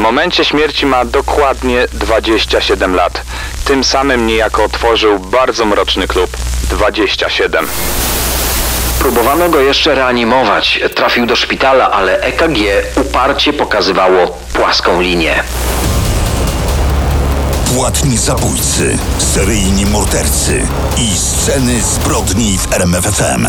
momencie śmierci ma dokładnie 27 lat. Tym samym niejako otworzył bardzo mroczny klub 27. Próbowano go jeszcze reanimować. Trafił do szpitala, ale EKG uparcie pokazywało płaską linię. Płatni zabójcy, seryjni mordercy i sceny zbrodni w RMFFM.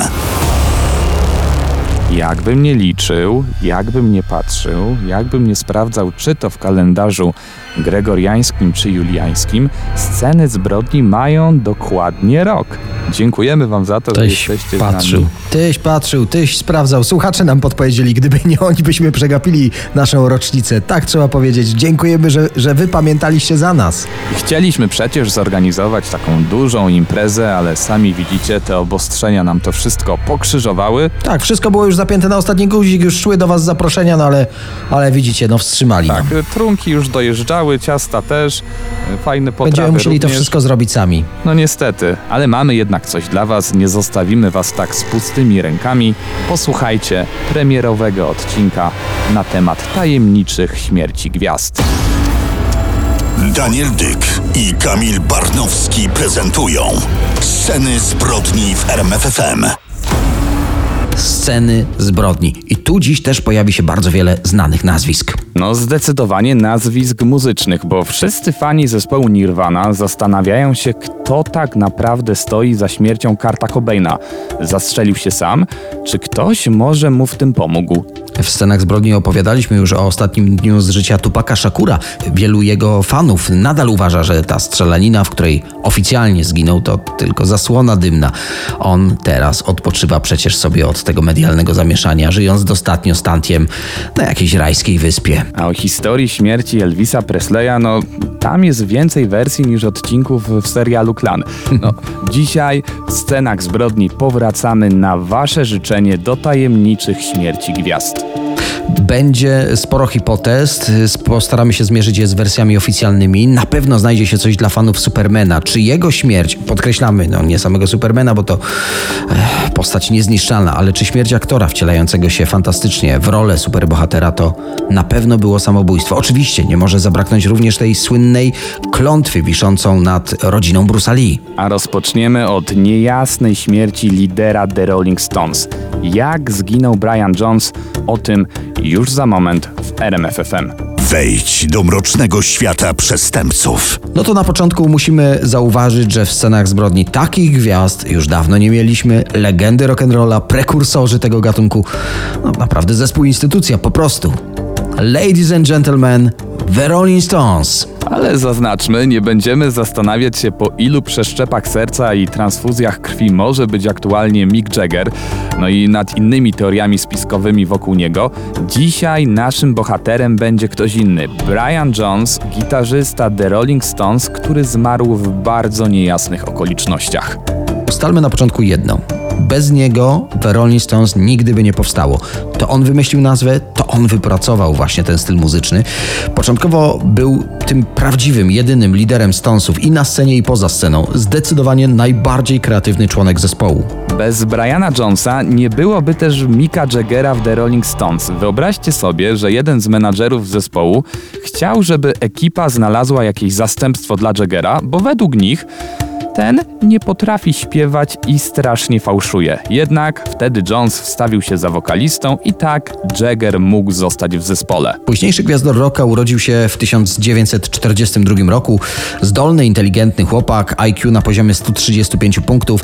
Jakbym nie liczył, jakbym nie patrzył, jakbym nie sprawdzał, czy to w kalendarzu gregoriańskim czy juliańskim, sceny zbrodni mają dokładnie rok. Dziękujemy Wam za to, tyś że jesteście patrzył. z nami. Tyś patrzył, tyś sprawdzał. Słuchacze nam podpowiedzieli, gdyby nie oni, byśmy przegapili naszą rocznicę. Tak trzeba powiedzieć. Dziękujemy, że, że wy pamiętaliście za nas. Chcieliśmy przecież zorganizować taką dużą imprezę, ale sami widzicie, te obostrzenia nam to wszystko pokrzyżowały. Tak, wszystko było już zapięte na ostatni guzik, już szły do was zaproszenia, no ale, ale widzicie, no wstrzymali Tak, nam. trunki już dojeżdżały, ciasta też, fajne potrawy Będziemy musieli to również. wszystko zrobić sami. No niestety, ale mamy jednak coś dla Was. Nie zostawimy Was tak z pustymi rękami. Posłuchajcie premierowego odcinka na temat tajemniczych śmierci gwiazd. Daniel Dyk i Kamil Barnowski prezentują sceny zbrodni w RMFFM. Sceny zbrodni. I tu dziś też pojawi się bardzo wiele znanych nazwisk. No zdecydowanie nazwisk muzycznych, bo wszyscy fani zespołu Nirvana zastanawiają się, kto tak naprawdę stoi za śmiercią Karta Cobaina. Zastrzelił się sam, czy ktoś może mu w tym pomógł? W scenach zbrodni opowiadaliśmy już o ostatnim dniu z życia Tupaka Shakura. Wielu jego fanów nadal uważa, że ta strzelanina, w której oficjalnie zginął, to tylko zasłona dymna. On teraz odpoczywa przecież sobie od tego medialnego zamieszania, żyjąc dostatnio stantiem na jakiejś rajskiej wyspie. A o historii śmierci Elvisa Presleya, no tam jest więcej wersji niż odcinków w serialu Klan. No, dzisiaj w scenach zbrodni powracamy na wasze życzenie do tajemniczych śmierci gwiazd. Będzie sporo hipotez, postaramy się zmierzyć je z wersjami oficjalnymi. Na pewno znajdzie się coś dla fanów Supermana. Czy jego śmierć, podkreślamy, no nie samego Supermana, bo to eh, postać niezniszczalna, ale czy śmierć aktora wcielającego się fantastycznie w rolę superbohatera to na pewno było samobójstwo. Oczywiście nie może zabraknąć również tej słynnej klątwy wiszącą nad rodziną Bruce'a Lee. A rozpoczniemy od niejasnej śmierci lidera The Rolling Stones. Jak zginął Brian Jones? O tym już za moment w RMFFM. Wejdź do mrocznego świata przestępców. No to na początku musimy zauważyć, że w scenach zbrodni takich gwiazd już dawno nie mieliśmy. Legendy rock'n'rolla, prekursorzy tego gatunku. No naprawdę zespół instytucja, po prostu. Ladies and gentlemen, The Rolling Stones. Ale zaznaczmy, nie będziemy zastanawiać się po ilu przeszczepach serca i transfuzjach krwi może być aktualnie Mick Jagger, no i nad innymi teoriami spiskowymi wokół niego. Dzisiaj naszym bohaterem będzie ktoś inny. Brian Jones, gitarzysta The Rolling Stones, który zmarł w bardzo niejasnych okolicznościach. Ustalmy na początku jedno. Bez niego The Rolling Stones nigdy by nie powstało. To on wymyślił nazwę, to on wypracował właśnie ten styl muzyczny. Początkowo był tym prawdziwym, jedynym liderem Stonesów i na scenie i poza sceną. Zdecydowanie najbardziej kreatywny członek zespołu. Bez Briana Jonesa nie byłoby też Mika Jaggera w The Rolling Stones. Wyobraźcie sobie, że jeden z menadżerów zespołu chciał, żeby ekipa znalazła jakieś zastępstwo dla Jaggera, bo według nich ten nie potrafi śpiewać i strasznie fałszuje. Jednak wtedy Jones wstawił się za wokalistą i tak Jagger mógł zostać w zespole. Późniejszy gwiazdor rocka urodził się w 1942 roku. Zdolny, inteligentny chłopak, IQ na poziomie 135 punktów.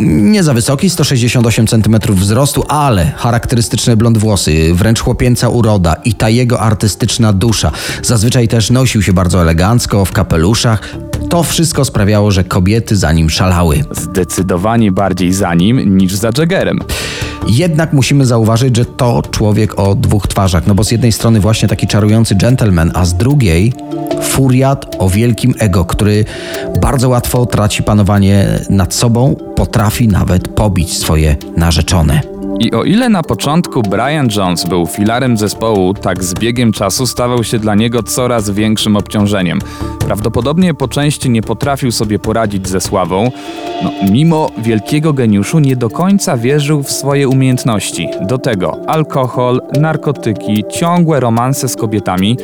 Nie za wysoki, 168 cm wzrostu, ale charakterystyczne blond włosy, wręcz chłopięca uroda i ta jego artystyczna dusza. Zazwyczaj też nosił się bardzo elegancko, w kapeluszach. To wszystko sprawiało, że kobiety za nim szalały. Zdecydowanie bardziej za nim niż za Jaggerem. Jednak musimy zauważyć, że to człowiek o dwóch twarzach. No bo z jednej strony właśnie taki czarujący gentleman, a z drugiej furiat o wielkim ego, który bardzo łatwo traci panowanie nad sobą, potrafi nawet pobić swoje narzeczone. I o ile na początku Brian Jones był filarem zespołu, tak z biegiem czasu stawał się dla niego coraz większym obciążeniem. Prawdopodobnie po części nie potrafił sobie poradzić ze sławą. No, mimo wielkiego geniuszu nie do końca wierzył w swoje umiejętności. Do tego alkohol, narkotyki, ciągłe romanse z kobietami.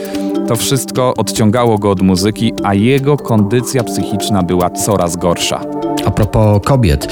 To wszystko odciągało go od muzyki, a jego kondycja psychiczna była coraz gorsza. Propos kobiet,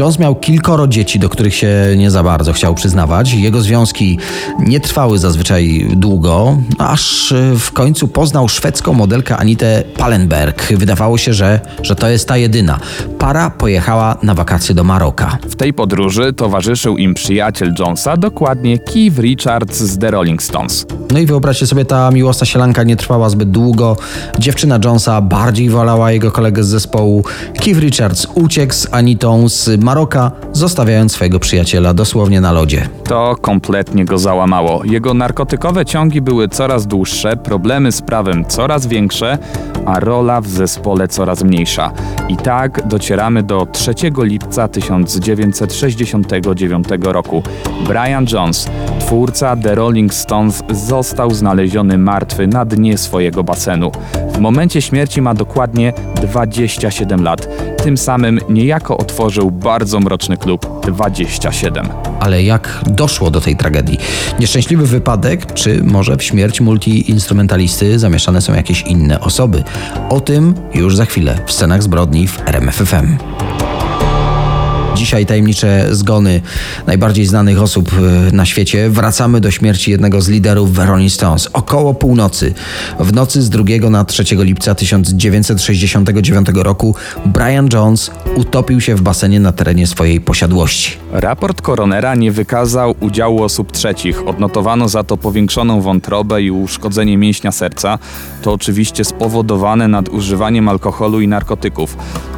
Jones miał kilkoro dzieci, do których się nie za bardzo chciał przyznawać. Jego związki nie trwały zazwyczaj długo, aż w końcu poznał szwedzką modelkę Anitę Pallenberg. Wydawało się, że, że to jest ta jedyna. Para pojechała na wakacje do Maroka. W tej podróży towarzyszył im przyjaciel Jonesa, dokładnie Keith Richards z The Rolling Stones. No i wyobraźcie sobie, ta miłosna sielanka nie trwała zbyt długo. Dziewczyna Jonesa bardziej wolała jego kolegę z zespołu. Keith Richards uciekł z Anitą z Maroka, zostawiając swojego przyjaciela dosłownie na lodzie. To kompletnie go załamało. Jego narkotykowe ciągi były coraz dłuższe, problemy z prawem coraz większe, a rola w zespole coraz mniejsza. I tak docieramy do 3 lipca 1969 roku. Brian Jones, twórca The Rolling Stones, został znaleziony martwy na dnie swojego basenu. W momencie śmierci ma dokładnie 27 lat. Tym samym niejako otworzył bardzo mroczny klub 27. Ale jak doszło do tej tragedii? Nieszczęśliwy wypadek, czy może w śmierć multiinstrumentalisty zamieszane są jakieś inne osoby? O tym już za chwilę w scenach zbrodni w RMFFM. Dzisiaj tajemnicze zgony najbardziej znanych osób e, na świecie. Wracamy do śmierci jednego z liderów Rolling Stones. Około północy, w nocy z 2 na 3 lipca 1969 roku, Brian Jones utopił się w basenie na terenie swojej posiadłości. Raport koronera nie wykazał udziału osób trzecich. Odnotowano za to powiększoną wątrobę i uszkodzenie mięśnia serca. To oczywiście spowodowane nadużywaniem alkoholu i narkotyków.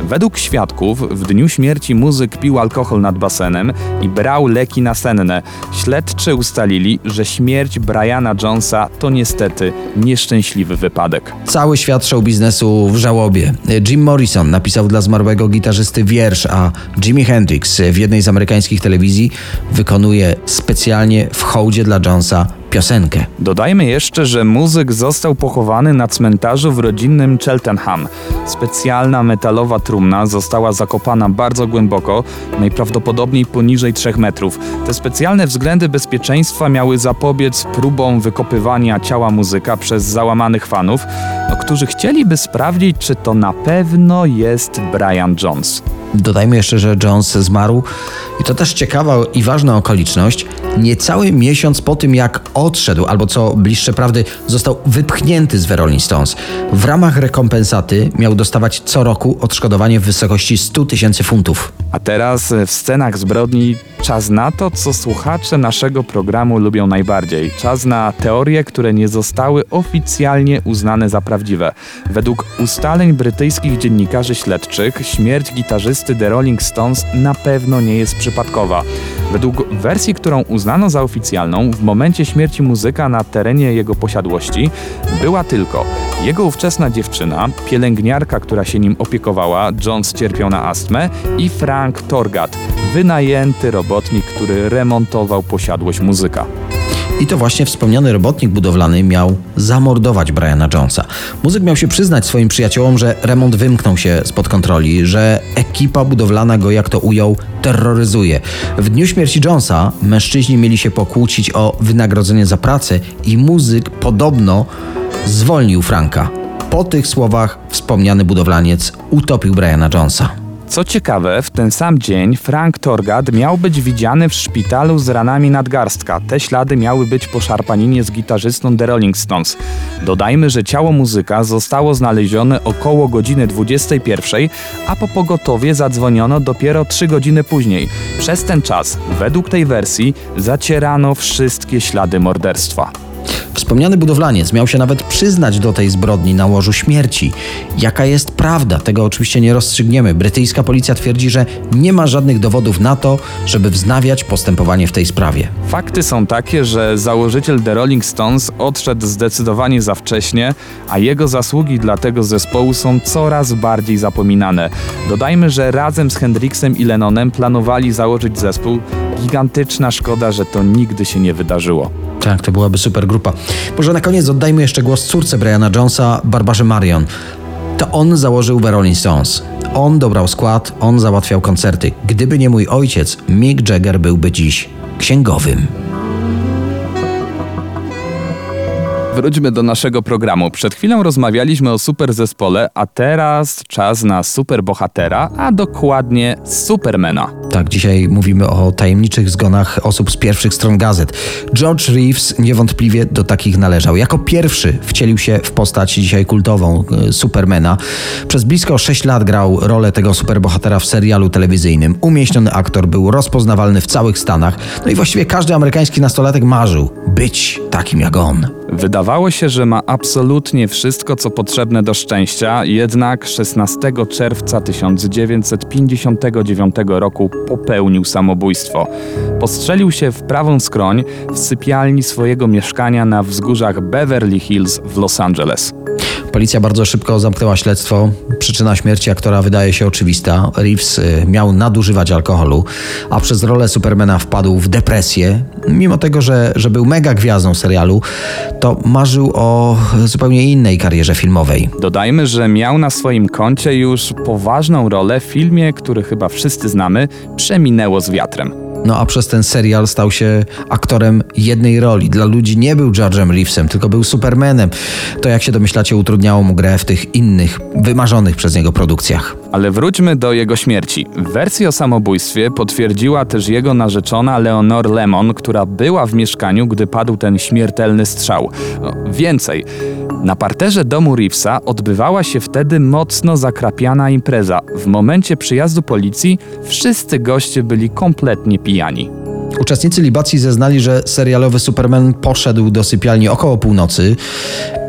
Według świadków w dniu śmierci muzyk pił alkohol nad basenem i brał leki nasenne. Śledczy ustalili, że śmierć Briana Jonesa to niestety nieszczęśliwy wypadek. Cały świat show biznesu w żałobie. Jim Morrison napisał dla zmarłego gitarzysty wiersz, a Jimi Hendrix w jednej z amerykańskich telewizji wykonuje specjalnie w hołdzie dla Jonesa piosenkę. Dodajmy jeszcze, że muzyk został pochowany na cmentarzu w rodzinnym Cheltenham. Specjalna metalowa trumna została zakopana bardzo głęboko, najprawdopodobniej poniżej 3 metrów. Te specjalne względy bezpieczeństwa miały zapobiec próbom wykopywania ciała muzyka przez załamanych fanów, którzy chcieliby sprawdzić, czy to na pewno jest Brian Jones. Dodajmy jeszcze, że Jones zmarł i to też ciekawa i ważna okoliczność. Niecały miesiąc po tym, jak odszedł, albo co bliższe prawdy, został wypchnięty z Rolling Stones. W ramach rekompensaty miał dostawać co roku odszkodowanie w wysokości 100 tysięcy funtów. A teraz w scenach zbrodni czas na to, co słuchacze naszego programu lubią najbardziej. Czas na teorie, które nie zostały oficjalnie uznane za prawdziwe. Według ustaleń brytyjskich dziennikarzy śledczych, śmierć gitarzysty The Rolling Stones na pewno nie jest przypadkowa. Według wersji, którą uznano za oficjalną, w momencie śmierci muzyka na terenie jego posiadłości była tylko jego ówczesna dziewczyna, pielęgniarka, która się nim opiekowała, Jones cierpiał na astmę i Frank Torgat, wynajęty robotnik, który remontował posiadłość muzyka. I to właśnie wspomniany robotnik budowlany miał zamordować Briana Jonesa. Muzyk miał się przyznać swoim przyjaciołom, że remont wymknął się spod kontroli, że ekipa budowlana go, jak to ujął, terroryzuje. W dniu śmierci Jonesa mężczyźni mieli się pokłócić o wynagrodzenie za pracę i muzyk podobno zwolnił Franka. Po tych słowach wspomniany budowlaniec utopił Briana Jonesa. Co ciekawe, w ten sam dzień Frank Torgad miał być widziany w szpitalu z ranami nadgarstka. Te ślady miały być po szarpaninie z gitarzystą The Rolling Stones. Dodajmy, że ciało muzyka zostało znalezione około godziny 21, a po pogotowie zadzwoniono dopiero 3 godziny później. Przez ten czas, według tej wersji, zacierano wszystkie ślady morderstwa. Wspomniany budowlaniec miał się nawet przyznać do tej zbrodni na łożu śmierci. Jaka jest prawda? Tego oczywiście nie rozstrzygniemy. Brytyjska policja twierdzi, że nie ma żadnych dowodów na to, żeby wznawiać postępowanie w tej sprawie. Fakty są takie, że założyciel The Rolling Stones odszedł zdecydowanie za wcześnie, a jego zasługi dla tego zespołu są coraz bardziej zapominane. Dodajmy, że razem z Hendrixem i Lennonem planowali założyć zespół. Gigantyczna szkoda, że to nigdy się nie wydarzyło. Tak, to byłaby super grupa. Może na koniec oddajmy jeszcze głos córce Briana Jonesa, Barbarze Marion. To on założył The Rolling Stones. On dobrał skład, on załatwiał koncerty. Gdyby nie mój ojciec, Mick Jagger byłby dziś księgowym. Wróćmy do naszego programu. Przed chwilą rozmawialiśmy o super zespole, a teraz czas na super bohatera, a dokładnie Supermana. Tak, dzisiaj mówimy o tajemniczych zgonach osób z pierwszych stron gazet. George Reeves niewątpliwie do takich należał. Jako pierwszy wcielił się w postać dzisiaj kultową e, Supermana. Przez blisko 6 lat grał rolę tego superbohatera w serialu telewizyjnym. Umieśniony aktor był rozpoznawalny w całych Stanach. No i właściwie każdy amerykański nastolatek marzył być takim jak on. Wydawało się, że ma absolutnie wszystko, co potrzebne do szczęścia, jednak 16 czerwca 1959 roku popełnił samobójstwo. Postrzelił się w prawą skroń w sypialni swojego mieszkania na wzgórzach Beverly Hills w Los Angeles. Policja bardzo szybko zamknęła śledztwo. Przyczyna śmierci aktora wydaje się oczywista. Reeves y, miał nadużywać alkoholu, a przez rolę Supermana wpadł w depresję. Mimo tego, że, że był mega gwiazdą serialu, to marzył o zupełnie innej karierze filmowej. Dodajmy, że miał na swoim koncie już poważną rolę w filmie, który chyba wszyscy znamy, Przeminęło z wiatrem. No a przez ten serial stał się aktorem jednej roli. Dla ludzi nie był George'em Reevesem, tylko był Supermanem. To jak się domyślacie utrudniało mu grę w tych innych, wymarzonych przez niego produkcjach. Ale wróćmy do jego śmierci. Wersję o samobójstwie potwierdziła też jego narzeczona Leonor Lemon, która była w mieszkaniu, gdy padł ten śmiertelny strzał. No, więcej. Na parterze domu Reevesa odbywała się wtedy mocno zakrapiana impreza. W momencie przyjazdu policji wszyscy goście byli kompletnie pijani. Uczestnicy libacji zeznali, że serialowy Superman poszedł do sypialni około północy.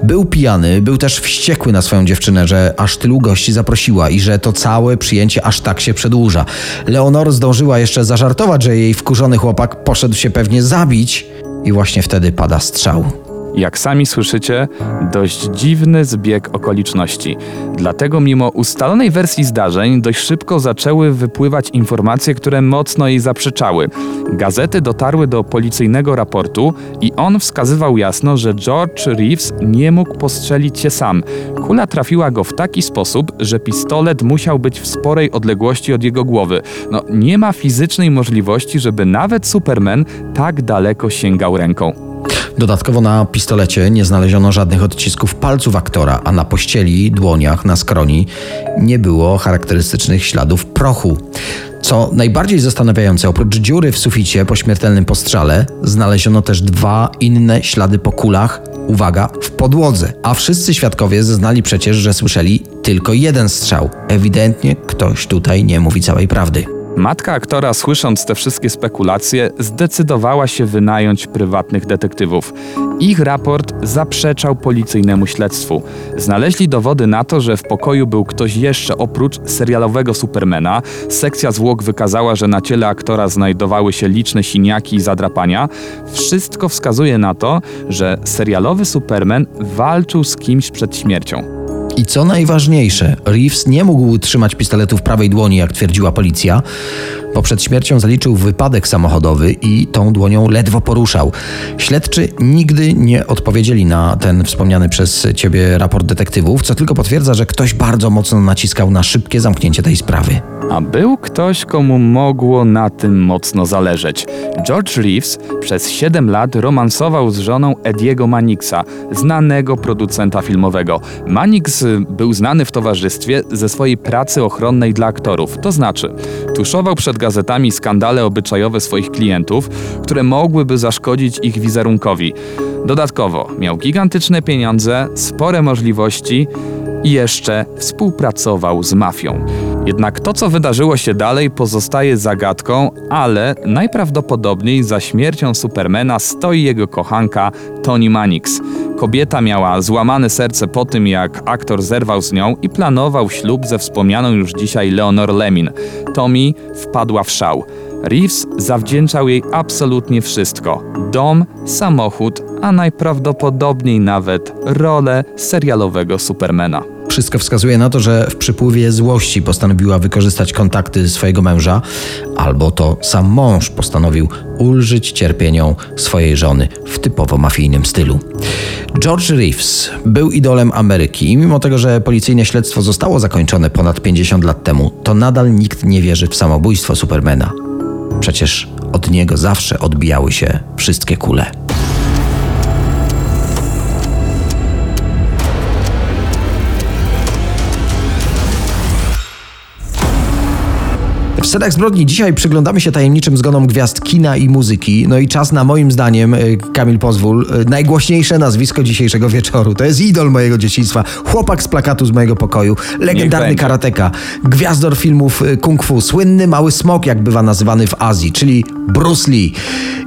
Był pijany, był też wściekły na swoją dziewczynę, że aż tylu gości zaprosiła i że to całe przyjęcie aż tak się przedłuża. Leonor zdążyła jeszcze zażartować, że jej wkurzony chłopak poszedł się pewnie zabić i właśnie wtedy pada strzał. Jak sami słyszycie, dość dziwny zbieg okoliczności. Dlatego mimo ustalonej wersji zdarzeń dość szybko zaczęły wypływać informacje, które mocno jej zaprzeczały. Gazety dotarły do policyjnego raportu i on wskazywał jasno, że George Reeves nie mógł postrzelić się sam. Kula trafiła go w taki sposób, że pistolet musiał być w sporej odległości od jego głowy. No, nie ma fizycznej możliwości, żeby nawet Superman tak daleko sięgał ręką. Dodatkowo na pistolecie nie znaleziono żadnych odcisków palców aktora, a na pościeli, dłoniach, na skroni nie było charakterystycznych śladów prochu. Co najbardziej zastanawiające, oprócz dziury w suficie po śmiertelnym postrzale, znaleziono też dwa inne ślady po kulach, uwaga, w podłodze. A wszyscy świadkowie zeznali przecież, że słyszeli tylko jeden strzał. Ewidentnie ktoś tutaj nie mówi całej prawdy. Matka aktora, słysząc te wszystkie spekulacje, zdecydowała się wynająć prywatnych detektywów. Ich raport zaprzeczał policyjnemu śledztwu. Znaleźli dowody na to, że w pokoju był ktoś jeszcze oprócz serialowego Supermana. Sekcja zwłok wykazała, że na ciele aktora znajdowały się liczne siniaki i zadrapania. Wszystko wskazuje na to, że serialowy Superman walczył z kimś przed śmiercią. I co najważniejsze, Reeves nie mógł trzymać pistoletu w prawej dłoni, jak twierdziła policja, bo przed śmiercią zaliczył wypadek samochodowy i tą dłonią ledwo poruszał. Śledczy nigdy nie odpowiedzieli na ten wspomniany przez ciebie raport detektywów, co tylko potwierdza, że ktoś bardzo mocno naciskał na szybkie zamknięcie tej sprawy. A był ktoś, komu mogło na tym mocno zależeć. George Reeves przez 7 lat romansował z żoną Ediego Manixa, znanego producenta filmowego. Manix był znany w towarzystwie ze swojej pracy ochronnej dla aktorów, to znaczy tuszował przed gazetami skandale obyczajowe swoich klientów, które mogłyby zaszkodzić ich wizerunkowi. Dodatkowo miał gigantyczne pieniądze, spore możliwości i jeszcze współpracował z mafią. Jednak to, co wydarzyło się dalej, pozostaje zagadką, ale najprawdopodobniej za śmiercią Supermana stoi jego kochanka Toni Mannix. Kobieta miała złamane serce po tym, jak aktor zerwał z nią i planował ślub ze wspomnianą już dzisiaj Leonor Lemin. Tommy wpadła w szał. Reeves zawdzięczał jej absolutnie wszystko: dom, samochód, a najprawdopodobniej nawet rolę serialowego Supermana. Wszystko wskazuje na to, że w przypływie złości postanowiła wykorzystać kontakty swojego męża, albo to sam mąż postanowił ulżyć cierpieniom swojej żony w typowo mafijnym stylu. George Reeves był idolem Ameryki i mimo tego, że policyjne śledztwo zostało zakończone ponad 50 lat temu, to nadal nikt nie wierzy w samobójstwo Supermana. Przecież od niego zawsze odbijały się wszystkie kule. Sedek zbrodni. Dzisiaj przyglądamy się tajemniczym zgonom gwiazd kina i muzyki. No i czas na moim zdaniem, y, Kamil pozwól, y, najgłośniejsze nazwisko dzisiejszego wieczoru. To jest idol mojego dzieciństwa, chłopak z plakatu z mojego pokoju, legendarny karateka, gwiazdor filmów y, kung fu, słynny mały smok, jak bywa nazywany w Azji, czyli Bruce Lee.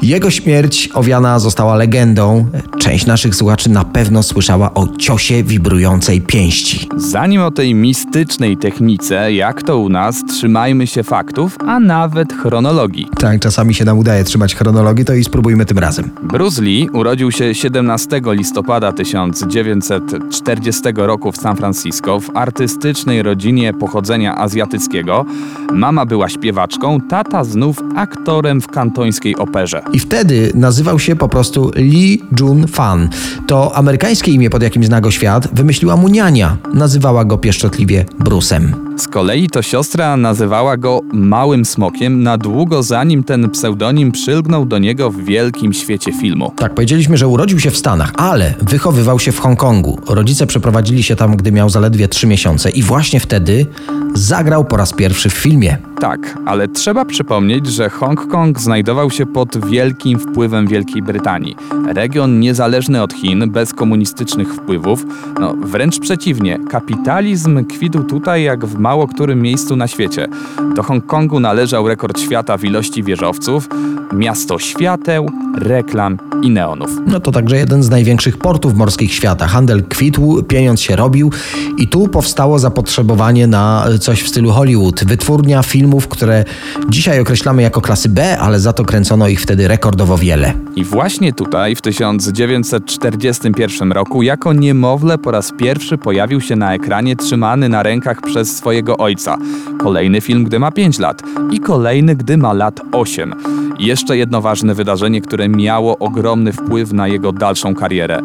Jego śmierć owiana została legendą. Część naszych słuchaczy na pewno słyszała o ciosie wibrującej pięści. Zanim o tej mistycznej technice, jak to u nas, trzymajmy się faktów, a nawet chronologii. Tak, czasami się nam udaje trzymać chronologii, to i spróbujmy tym razem. Bruce Lee urodził się 17 listopada 1940 roku w San Francisco w artystycznej rodzinie pochodzenia azjatyckiego. Mama była śpiewaczką, tata znów aktorem w kantońskiej operze. I wtedy nazywał się po prostu Lee Jun Fan. To amerykańskie imię, pod jakim zna go świat, wymyśliła mu niania. Nazywała go pieszczotliwie Brusem. Z kolei to siostra nazywała go Małym Smokiem na długo zanim ten pseudonim przylgnął do niego w wielkim świecie filmu. Tak, powiedzieliśmy, że urodził się w Stanach, ale wychowywał się w Hongkongu. Rodzice przeprowadzili się tam, gdy miał zaledwie 3 miesiące i właśnie wtedy zagrał po raz pierwszy w filmie. Tak, ale trzeba przypomnieć, że Hongkong znajdował się pod wielkim wpływem Wielkiej Brytanii. Region niezależny od Chin, bez komunistycznych wpływów. No, wręcz przeciwnie, kapitalizm kwitł tutaj jak w mało którym miejscu na świecie. Do Hongkongu należał rekord świata w ilości wieżowców, miasto świateł, reklam i neonów. No to także jeden z największych portów morskich świata. Handel kwitł, pieniądz się robił i tu powstało zapotrzebowanie na coś w stylu Hollywood. Wytwórnia filmów, które dzisiaj określamy jako klasy B, ale za to kręcono ich wtedy rekordowo wiele. I właśnie tutaj, w 1941 roku, jako niemowlę po raz pierwszy pojawił się na ekranie trzymany na rękach przez swojego ojca. Kolejny film, gdy ma 5 lat i kolejny, gdy ma lat 8. I jeszcze jedno ważne wydarzenie, które miało ogromny wpływ na jego dalszą karierę.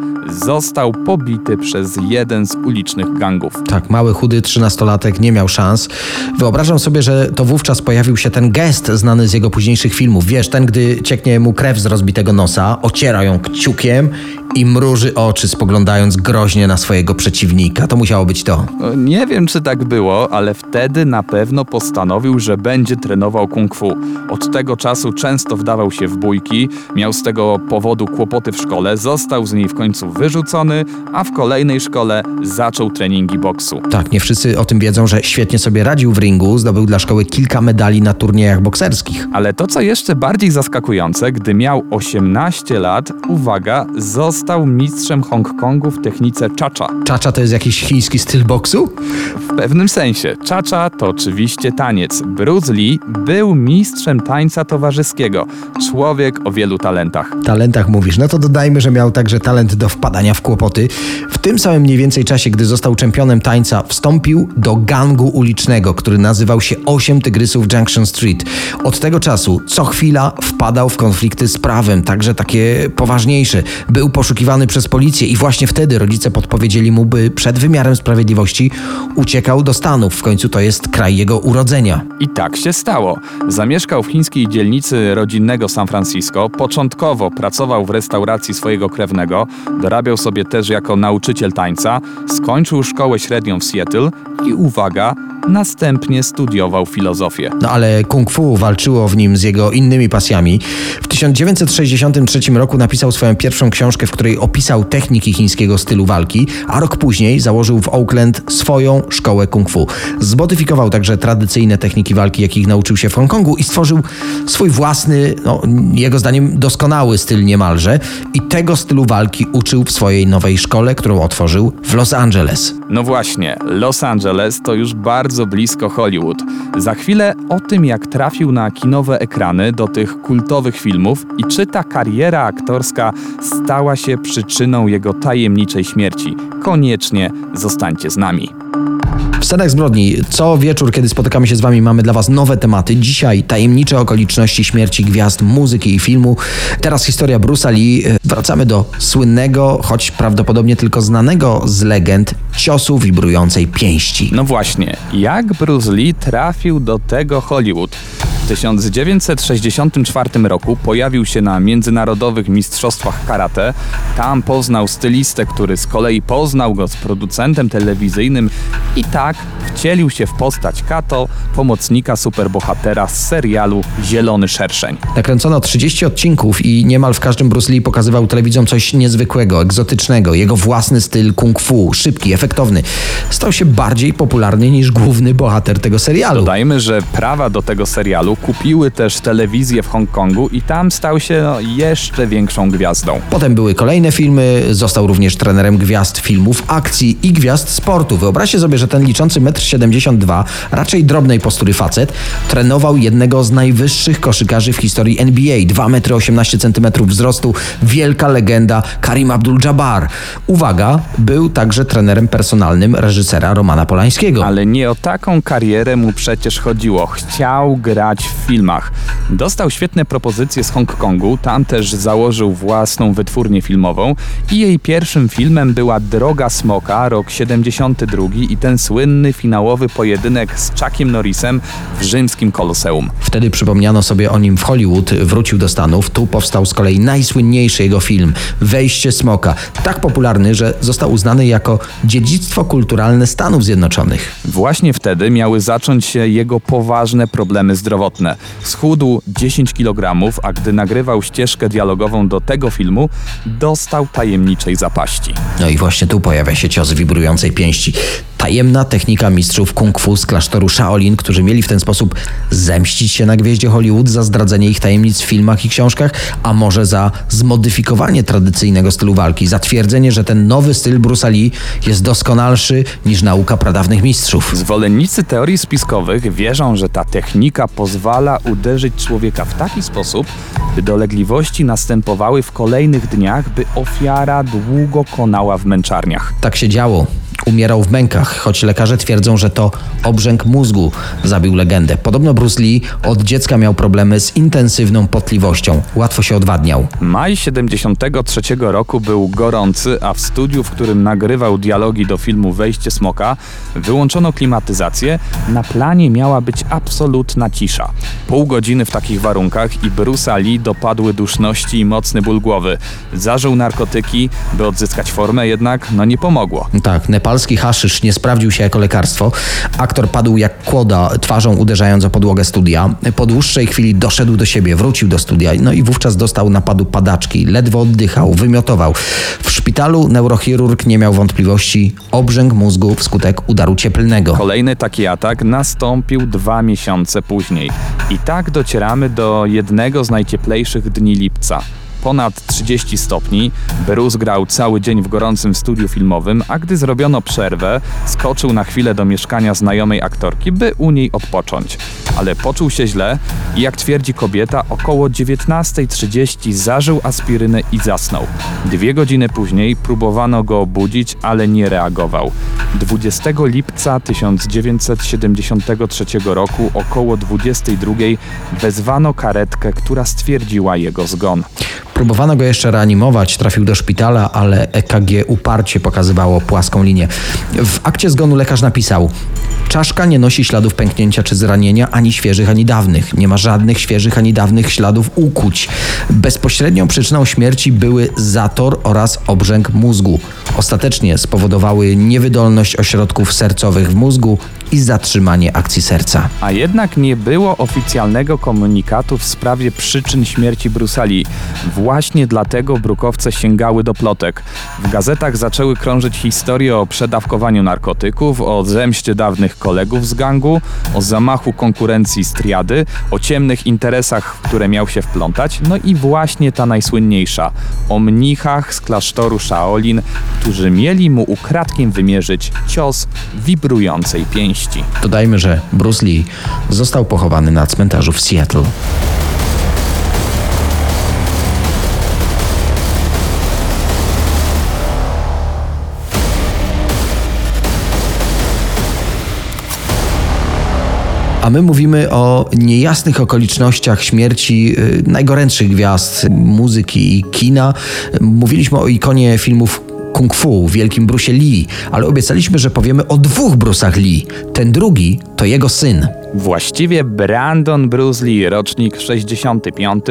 Został pobity przez jeden z ulicznych gangów. Tak, mały, chudy trzynastolatek nie miał szans. Wyobrażam sobie, że to wówczas pojawił się ten gest znany z jego późniejszych filmów. Wiesz, ten, gdy cieknie mu krew z rozbitego nosa, ociera ją kciukiem i mruży oczy, spoglądając groźnie na swojego przeciwnika. To musiało być to. No, Nie wiem, czy tak było, ale wtedy na pewno postanowił, że będzie trenował kung fu. Od tego czasu często wdawał się w bójki, miał z tego powodu kłopoty w szkole, został z niej w końcu wyrzucony, a w kolejnej szkole zaczął treningi boksu. Tak, nie wszyscy o tym wiedzą, że świetnie sobie radził w ringu, zdobył dla szkoły kilka medali na turniejach bokserskich. Ale to, co jeszcze bardziej zaskakujące, gdy miał 18 lat, uwaga, został mistrzem Hongkongu w technice cha-cha. Czacza to jest jakiś chiński styl boksu? W pewnym sensie, cha-cha to oczywiście taniec. Bruce Lee był mistrzem tańca towarzyskiego. Człowiek o wielu talentach. talentach mówisz, no to dodajmy, że miał także talent do wpadania w kłopoty. W tym samym mniej więcej czasie, gdy został czempionem tańca, wstąpił do gangu ulicznego, który nazywał się Osiem Tygrysów Junction Street. Od tego czasu co chwila wpadał w konflikty z prawem, także takie poważniejsze. Był poszukiwany przez policję i właśnie wtedy rodzice podpowiedzieli mu, by przed wymiarem sprawiedliwości uciekał do Stanów. W końcu to jest kraj jego urodzenia. I tak się stało. Zamieszkał w chińskiej dzielnicy rodzinnego San Francisco. Początkowo pracował w restauracji swojego krewnego, dorabiał sobie też jako nauczyciel tańca, skończył szkołę średnią w Seattle i uwaga, następnie studiował filozofię. No ale kung fu walczyło w nim z jego innymi pasjami. W 1963 roku napisał swoją pierwszą książkę, w której opisał techniki chińskiego stylu walki, a rok później założył w Oakland swoją szkołę kung fu. Zmodyfikował także tradycyjne techniki walki, jakich nauczył się w Hongkongu i stworzył swój własny, no, jego zdaniem doskonały styl niemalże. I tego stylu walki uczył w swojej nowej szkole, którą otworzył w Los Angeles. No właśnie, Los Angeles to już bardzo blisko Hollywood. Za chwilę o tym, jak trafił na kinowe ekrany do tych kultowych filmów i czy ta kariera aktorska stała się przyczyną jego tajemniczej śmierci. Koniecznie zostańcie z nami. W scenach zbrodni co wieczór, kiedy spotykamy się z Wami, mamy dla Was nowe tematy. Dzisiaj tajemnicze okoliczności śmierci gwiazd muzyki i filmu. Teraz historia Bruce'a Lee. Wracamy do słynnego, choć prawdopodobnie tylko znanego z legend, ciosu wibrującej pięści. No właśnie, jak Bruce Lee trafił do tego Hollywood? W 1964 roku pojawił się na międzynarodowych mistrzostwach karate. Tam poznał stylistę, który z kolei poznał go z producentem telewizyjnym i tak wcielił się w postać Kato, pomocnika superbohatera z serialu Zielony Szerszeń. Nakręcono 30 odcinków i niemal w każdym Bruce Lee pokazywał telewidzom coś niezwykłego, egzotycznego. Jego własny styl kung fu, szybki, efektowny, stał się bardziej popularny niż główny bohater tego serialu. Dodajmy, że prawa do tego serialu kupiły też telewizję w Hongkongu i tam stał się no, jeszcze większą gwiazdą. Potem były kolejne filmy, został również trenerem gwiazd filmów, akcji i gwiazd sportu. Wyobraźcie sobie, że ten liczący 1,72 m, raczej drobnej postury facet, trenował jednego z najwyższych koszykarzy w historii NBA, 2,18 m wzrostu, wielka legenda Karim Abdul-Jabbar. Uwaga, był także trenerem personalnym reżysera Romana Polańskiego. Ale nie o taką karierę mu przecież chodziło. Chciał grać w filmach. Dostał świetne propozycje z Hongkongu, tam też założył własną wytwórnię filmową i jej pierwszym filmem była Droga Smoka, rok 72 i ten słynny finałowy pojedynek z Chuckiem Norrisem w rzymskim Koloseum. Wtedy przypomniano sobie o nim w Hollywood, wrócił do Stanów. Tu powstał z kolei najsłynniejszy jego film Wejście Smoka. Tak popularny, że został uznany jako dziedzictwo kulturalne Stanów Zjednoczonych. Właśnie wtedy miały zacząć się jego poważne problemy zdrowotne. Schudł 10 kg, a gdy nagrywał ścieżkę dialogową do tego filmu, dostał tajemniczej zapaści. No i właśnie tu pojawia się cios wibrującej pięści. Tajemna technika mistrzów kung fu z klasztoru Shaolin, którzy mieli w ten sposób zemścić się na gwieździe Hollywood za zdradzenie ich tajemnic w filmach i książkach, a może za zmodyfikowanie tradycyjnego stylu walki, za twierdzenie, że ten nowy styl Bruce'a Lee jest doskonalszy niż nauka pradawnych mistrzów. Zwolennicy teorii spiskowych wierzą, że ta technika pozwala uderzyć człowieka w taki sposób, by dolegliwości następowały w kolejnych dniach, by ofiara długo konała w męczarniach. Tak się działo. Umierał w mękach, choć lekarze twierdzą, że to obrzęk mózgu zabił legendę. Podobno Bruce Lee od dziecka miał problemy z intensywną potliwością. Łatwo się odwadniał. Maj 73 roku był gorący, a w studiu, w którym nagrywał dialogi do filmu Wejście Smoka, wyłączono klimatyzację. Na planie miała być absolutna cisza. Pół godziny w takich warunkach i Bruce'a Lee dopadły duszności i mocny ból głowy. Zażył narkotyki, by odzyskać formę, jednak no nie pomogło. Tak, nepalski haszysz nie sprawdził się jako lekarstwo. Aktor padł jak kłoda, twarzą uderzając o podłogę studia. Po dłuższej chwili doszedł do siebie, wrócił do studia, no i wówczas dostał napadu padaczki. Ledwo oddychał, wymiotował. W szpitalu neurochirurg nie miał wątpliwości. Obrzęk mózgu wskutek udaru cieplnego. Kolejny taki atak nastąpił dwa miesiące później. I tak docieramy do jednego z najcieplejszych dni lipca. Ponad 30 stopni, Bruce grał cały dzień w gorącym studiu filmowym, a gdy zrobiono przerwę, skoczył na chwilę do mieszkania znajomej aktorki, by u niej odpocząć. Ale poczuł się źle i jak twierdzi kobieta, około 19.30 zażył aspirynę i zasnął. Dwie godziny później próbowano go obudzić, ale nie reagował. 20 lipca 1973 roku około 22 wezwano karetkę, która stwierdziła jego zgon. Próbowano go jeszcze reanimować, trafił do szpitala, ale EKG uparcie pokazywało płaską linię. W akcie zgonu lekarz napisał: Czaszka nie nosi śladów pęknięcia czy zranienia, ani świeżych, ani dawnych. Nie ma żadnych świeżych ani dawnych śladów ukłuć. Bezpośrednią przyczyną śmierci były zator oraz obrzęk mózgu. Ostatecznie spowodowały niewydolność ośrodków sercowych w mózgu i zatrzymanie akcji serca. A jednak nie było oficjalnego komunikatu w sprawie przyczyn śmierci Bruce'a Lee. Właśnie dlatego brukowce sięgały do plotek. W gazetach zaczęły krążyć historie o przedawkowaniu narkotyków, o zemście dawnych kolegów z gangu, o zamachu konkurencji z triady, o ciemnych interesach, w które miał się wplątać, no i właśnie ta najsłynniejsza, o mnichach z klasztoru Shaolin, którzy mieli mu ukradkiem wymierzyć cios wibrującej pięści. Dodajmy, że Bruce Lee został pochowany na cmentarzu w Seattle. A my mówimy o niejasnych okolicznościach śmierci y, najgorętszych gwiazd muzyki i kina. Mówiliśmy o ikonie filmów kung fu, wielkim Bruce Lee, ale obiecaliśmy, że powiemy o dwóch Bruce'ach Lee. Ten drugi to jego syn. Właściwie Brandon Bruce Lee, rocznik 65,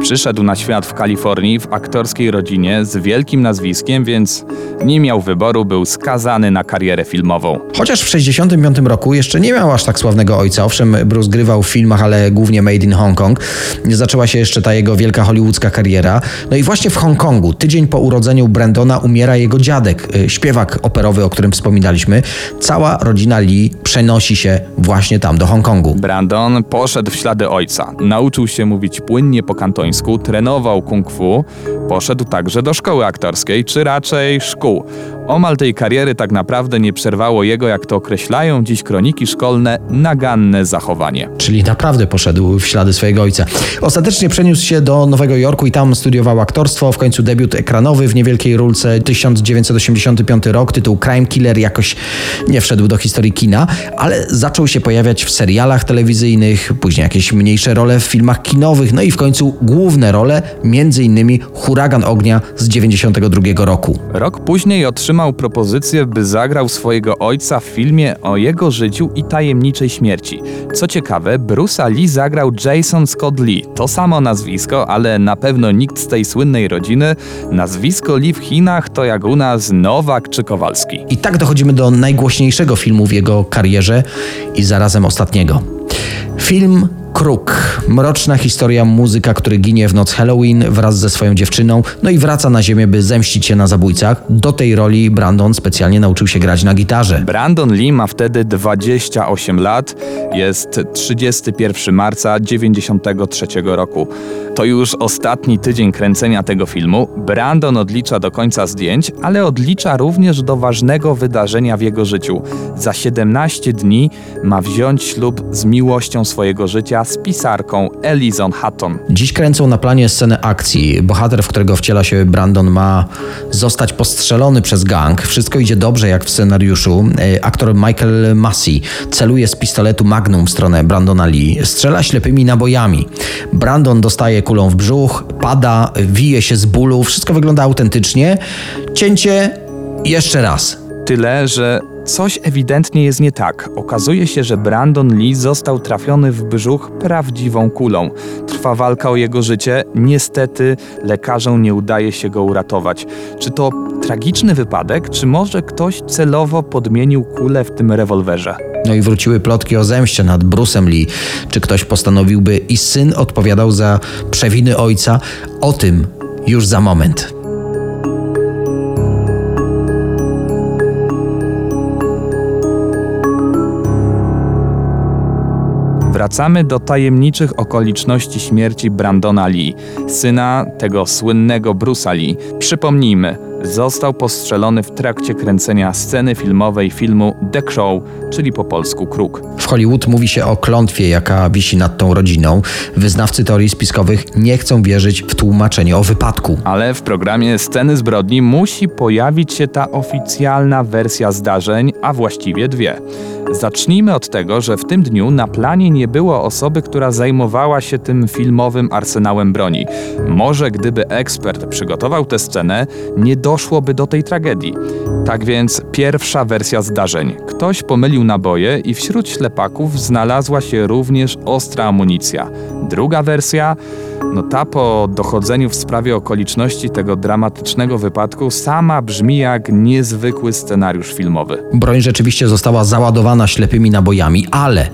przyszedł na świat w Kalifornii w aktorskiej rodzinie z wielkim nazwiskiem, więc nie miał wyboru, był skazany na karierę filmową. Chociaż w 65 roku jeszcze nie miał aż tak sławnego ojca. Owszem, Bruce grywał w filmach, ale głównie Made in Hong Kong. Zaczęła się jeszcze ta jego wielka hollywoodzka kariera. No i właśnie w Hongkongu, tydzień po urodzeniu Brandona, umiera jego dziadek, y, śpiewak operowy, o którym wspominaliśmy. Cała rodzina Lee przenosi się właśnie tam, do Hongkongu. Brandon poszedł w ślady ojca. Nauczył się mówić płynnie po kantońsku, trenował kung fu, poszedł także do szkoły aktorskiej, czy raczej szkół. Omal tej kariery tak naprawdę nie przerwało jego, jak to określają dziś kroniki szkolne, naganne zachowanie. Czyli naprawdę poszedł w ślady swojego ojca. Ostatecznie przeniósł się do Nowego Jorku i tam studiował aktorstwo, w końcu debiut ekranowy w niewielkiej rulce 1985 rok, tytuł Crime Killer jakoś nie wszedł do historii kina, ale zaczął się pojawiać w serialach telewizyjnych, później jakieś mniejsze role w filmach kinowych, no i w końcu główne role, między innymi Huragan Ognia z 92 roku. Rok później otrzymał propozycję, by zagrał swojego ojca w filmie o jego życiu i tajemniczej śmierci. Co ciekawe, Bruce'a Lee zagrał Jason Scott Lee. To samo nazwisko, ale na pewno nikt z tej słynnej rodziny. Nazwisko Lee w Chinach to jak u nas Nowak czy Kowalski. I tak dochodzimy do najgłośniejszego filmu w jego karierze i zarazem ostatniego. Film Kruk. Mroczna historia muzyka, który ginie w noc Halloween wraz ze swoją dziewczyną, no i wraca na ziemię, by zemścić się na zabójcach. Do tej roli Brandon specjalnie nauczył się grać na gitarze. Brandon Lee ma wtedy 28 lat, jest 31 marca 93 roku. To już ostatni tydzień kręcenia tego filmu. Brandon odlicza do końca zdjęć, ale odlicza również do ważnego wydarzenia w jego życiu. Za 17 dni ma wziąć ślub z miłością swojego życia, z pisarką Elizon Hutton. Dziś kręcą na planie scenę akcji. Bohater, w którego wciela się Brandon, ma zostać postrzelony przez gang. Wszystko idzie dobrze, jak w scenariuszu. E, Aktor Michael Massey celuje z pistoletu Magnum w stronę Brandona Lee. Strzela ślepymi nabojami. Brandon dostaje kulą w brzuch, pada, wije się z bólu. Wszystko wygląda autentycznie. Cięcie jeszcze raz. Tyle, że coś ewidentnie jest nie tak. Okazuje się, że Brandon Lee został trafiony w brzuch prawdziwą kulą. Trwa walka o jego życie. Niestety lekarzom nie udaje się go uratować. Czy to tragiczny wypadek, czy może ktoś celowo podmienił kulę w tym rewolwerze? No i wróciły plotki o zemście nad Bruce'em Lee. Czy ktoś postanowiłby i syn odpowiadał za przewiny ojca? O tym już za moment. Wracamy do tajemniczych okoliczności śmierci Brandona Lee, syna tego słynnego Bruce'a Lee. Przypomnijmy, został postrzelony w trakcie kręcenia sceny filmowej filmu The Crow, czyli po polsku Kruk. W Hollywood mówi się o klątwie, jaka wisi nad tą rodziną. Wyznawcy teorii spiskowych nie chcą wierzyć w tłumaczenie o wypadku. Ale w programie Sceny zbrodni musi pojawić się ta oficjalna wersja zdarzeń, a właściwie dwie. Zacznijmy od tego, że w tym dniu na planie nie było osoby, która zajmowała się tym filmowym arsenałem broni. Może gdyby ekspert przygotował tę scenę, nie doszłoby do tej tragedii. Tak więc pierwsza wersja zdarzeń. Ktoś pomylił naboje i wśród ślepaków znalazła się również ostra amunicja. Druga wersja, no ta po dochodzeniu w sprawie okoliczności tego dramatycznego wypadku sama brzmi jak niezwykły scenariusz filmowy. Broń rzeczywiście została załadowana ślepymi nabojami, ale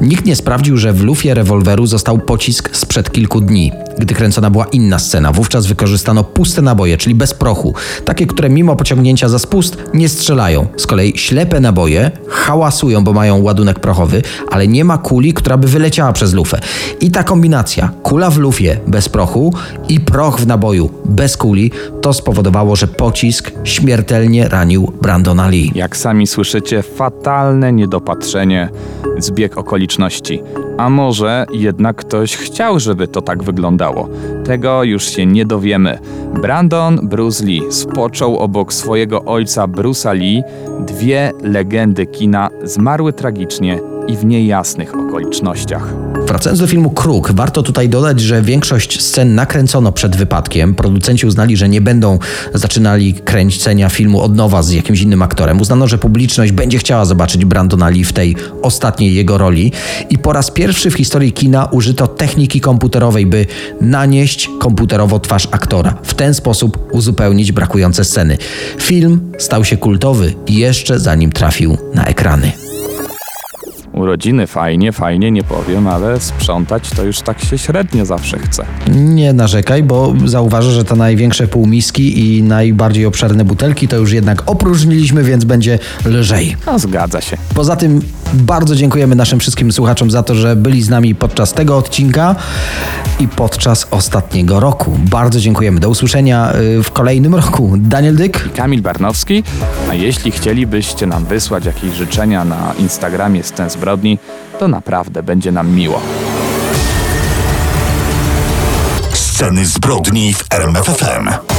nikt nie sprawdził, że w lufie rewolweru został pocisk sprzed kilku dni, gdy kręcona była inna scena. Wówczas wykorzystano puste naboje, czyli bez prochu. Takie, które mimo pociągnięcia za spust nie strzelają. Z kolei ślepe naboje hałasują, bo mają ładunek prochowy, ale nie ma kuli, która by wyleciała przez lufę. I ta kombinacja, kula w lufie bez prochu i proch w naboju bez kuli, to spowodowało, że pocisk śmiertelnie ranił Brandona Lee. Jak sami słyszycie, fatalne niedopatrzenie, zbieg okoliczności. A może jednak ktoś chciał, żeby to tak wyglądało? Tego już się nie dowiemy. Brandon Bruce Lee spoczął obok swojego ojca Bruce'a Lee. Dwie legendy kina zmarły tragicznie i w niejasnych okolicznościach. Wracając do filmu Kruk, warto tutaj dodać, że większość scen nakręcono przed wypadkiem. Producenci uznali, że nie będą zaczynali kręcenia filmu od nowa z jakimś innym aktorem. Uznano, że publiczność będzie chciała zobaczyć Brandona Lee w tej ostatniej jego roli i po raz pierwszy w historii kina użyto techniki komputerowej, by nanieść komputerowo twarz aktora. W ten sposób uzupełnić brakujące sceny. Film stał się kultowy jeszcze zanim trafił na ekrany. Urodziny fajnie, fajnie, nie powiem, ale sprzątać to już tak się średnio zawsze chce. Nie narzekaj, bo zauważę, że te największe półmiski i najbardziej obszerne butelki to już jednak opróżniliśmy, więc będzie lżej. No zgadza się. Poza tym bardzo dziękujemy naszym wszystkim słuchaczom za to, że byli z nami podczas tego odcinka i podczas ostatniego roku. Bardzo dziękujemy. Do usłyszenia y, w kolejnym roku. Daniel Dyk. Kamil Barnowski, a jeśli chcielibyście nam wysłać jakieś życzenia na Instagramie Scen Zbrodni, to naprawdę będzie nam miło. Sceny zbrodni w RMFFM.